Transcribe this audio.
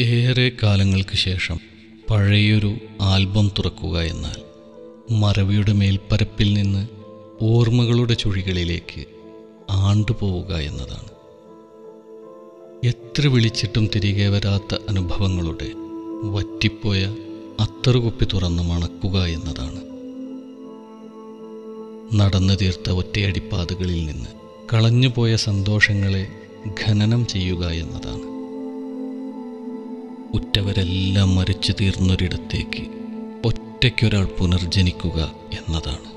ഏറെ കാലങ്ങൾക്ക് ശേഷം പഴയൊരു ആൽബം തുറക്കുക എന്നാൽ മറവിയുടെ മേൽപ്പരപ്പിൽ നിന്ന് ഓർമ്മകളുടെ ചുഴികളിലേക്ക് ആണ്ടുപോവുക എന്നതാണ്. എത്ര വിളിച്ചിട്ടും തിരികെ വരാത്ത അനുഭവങ്ങളുടെ വറ്റിപ്പോയ അത്തറുകുപ്പി തുറന്ന് മണക്കുക എന്നതാണ്. നടന്നു തീർത്ത ഒറ്റയടിപ്പാതകളിൽ നിന്ന് കളഞ്ഞുപോയ സന്തോഷങ്ങളെ ഖനനം ചെയ്യുക എന്നതാണ്. ഉറ്റവരെല്ലാം മരിച്ചു തീർന്നൊരിടത്തേക്ക് ഒറ്റയ്ക്കൊരാൾ പുനർജനിക്കുക എന്നതാണ്.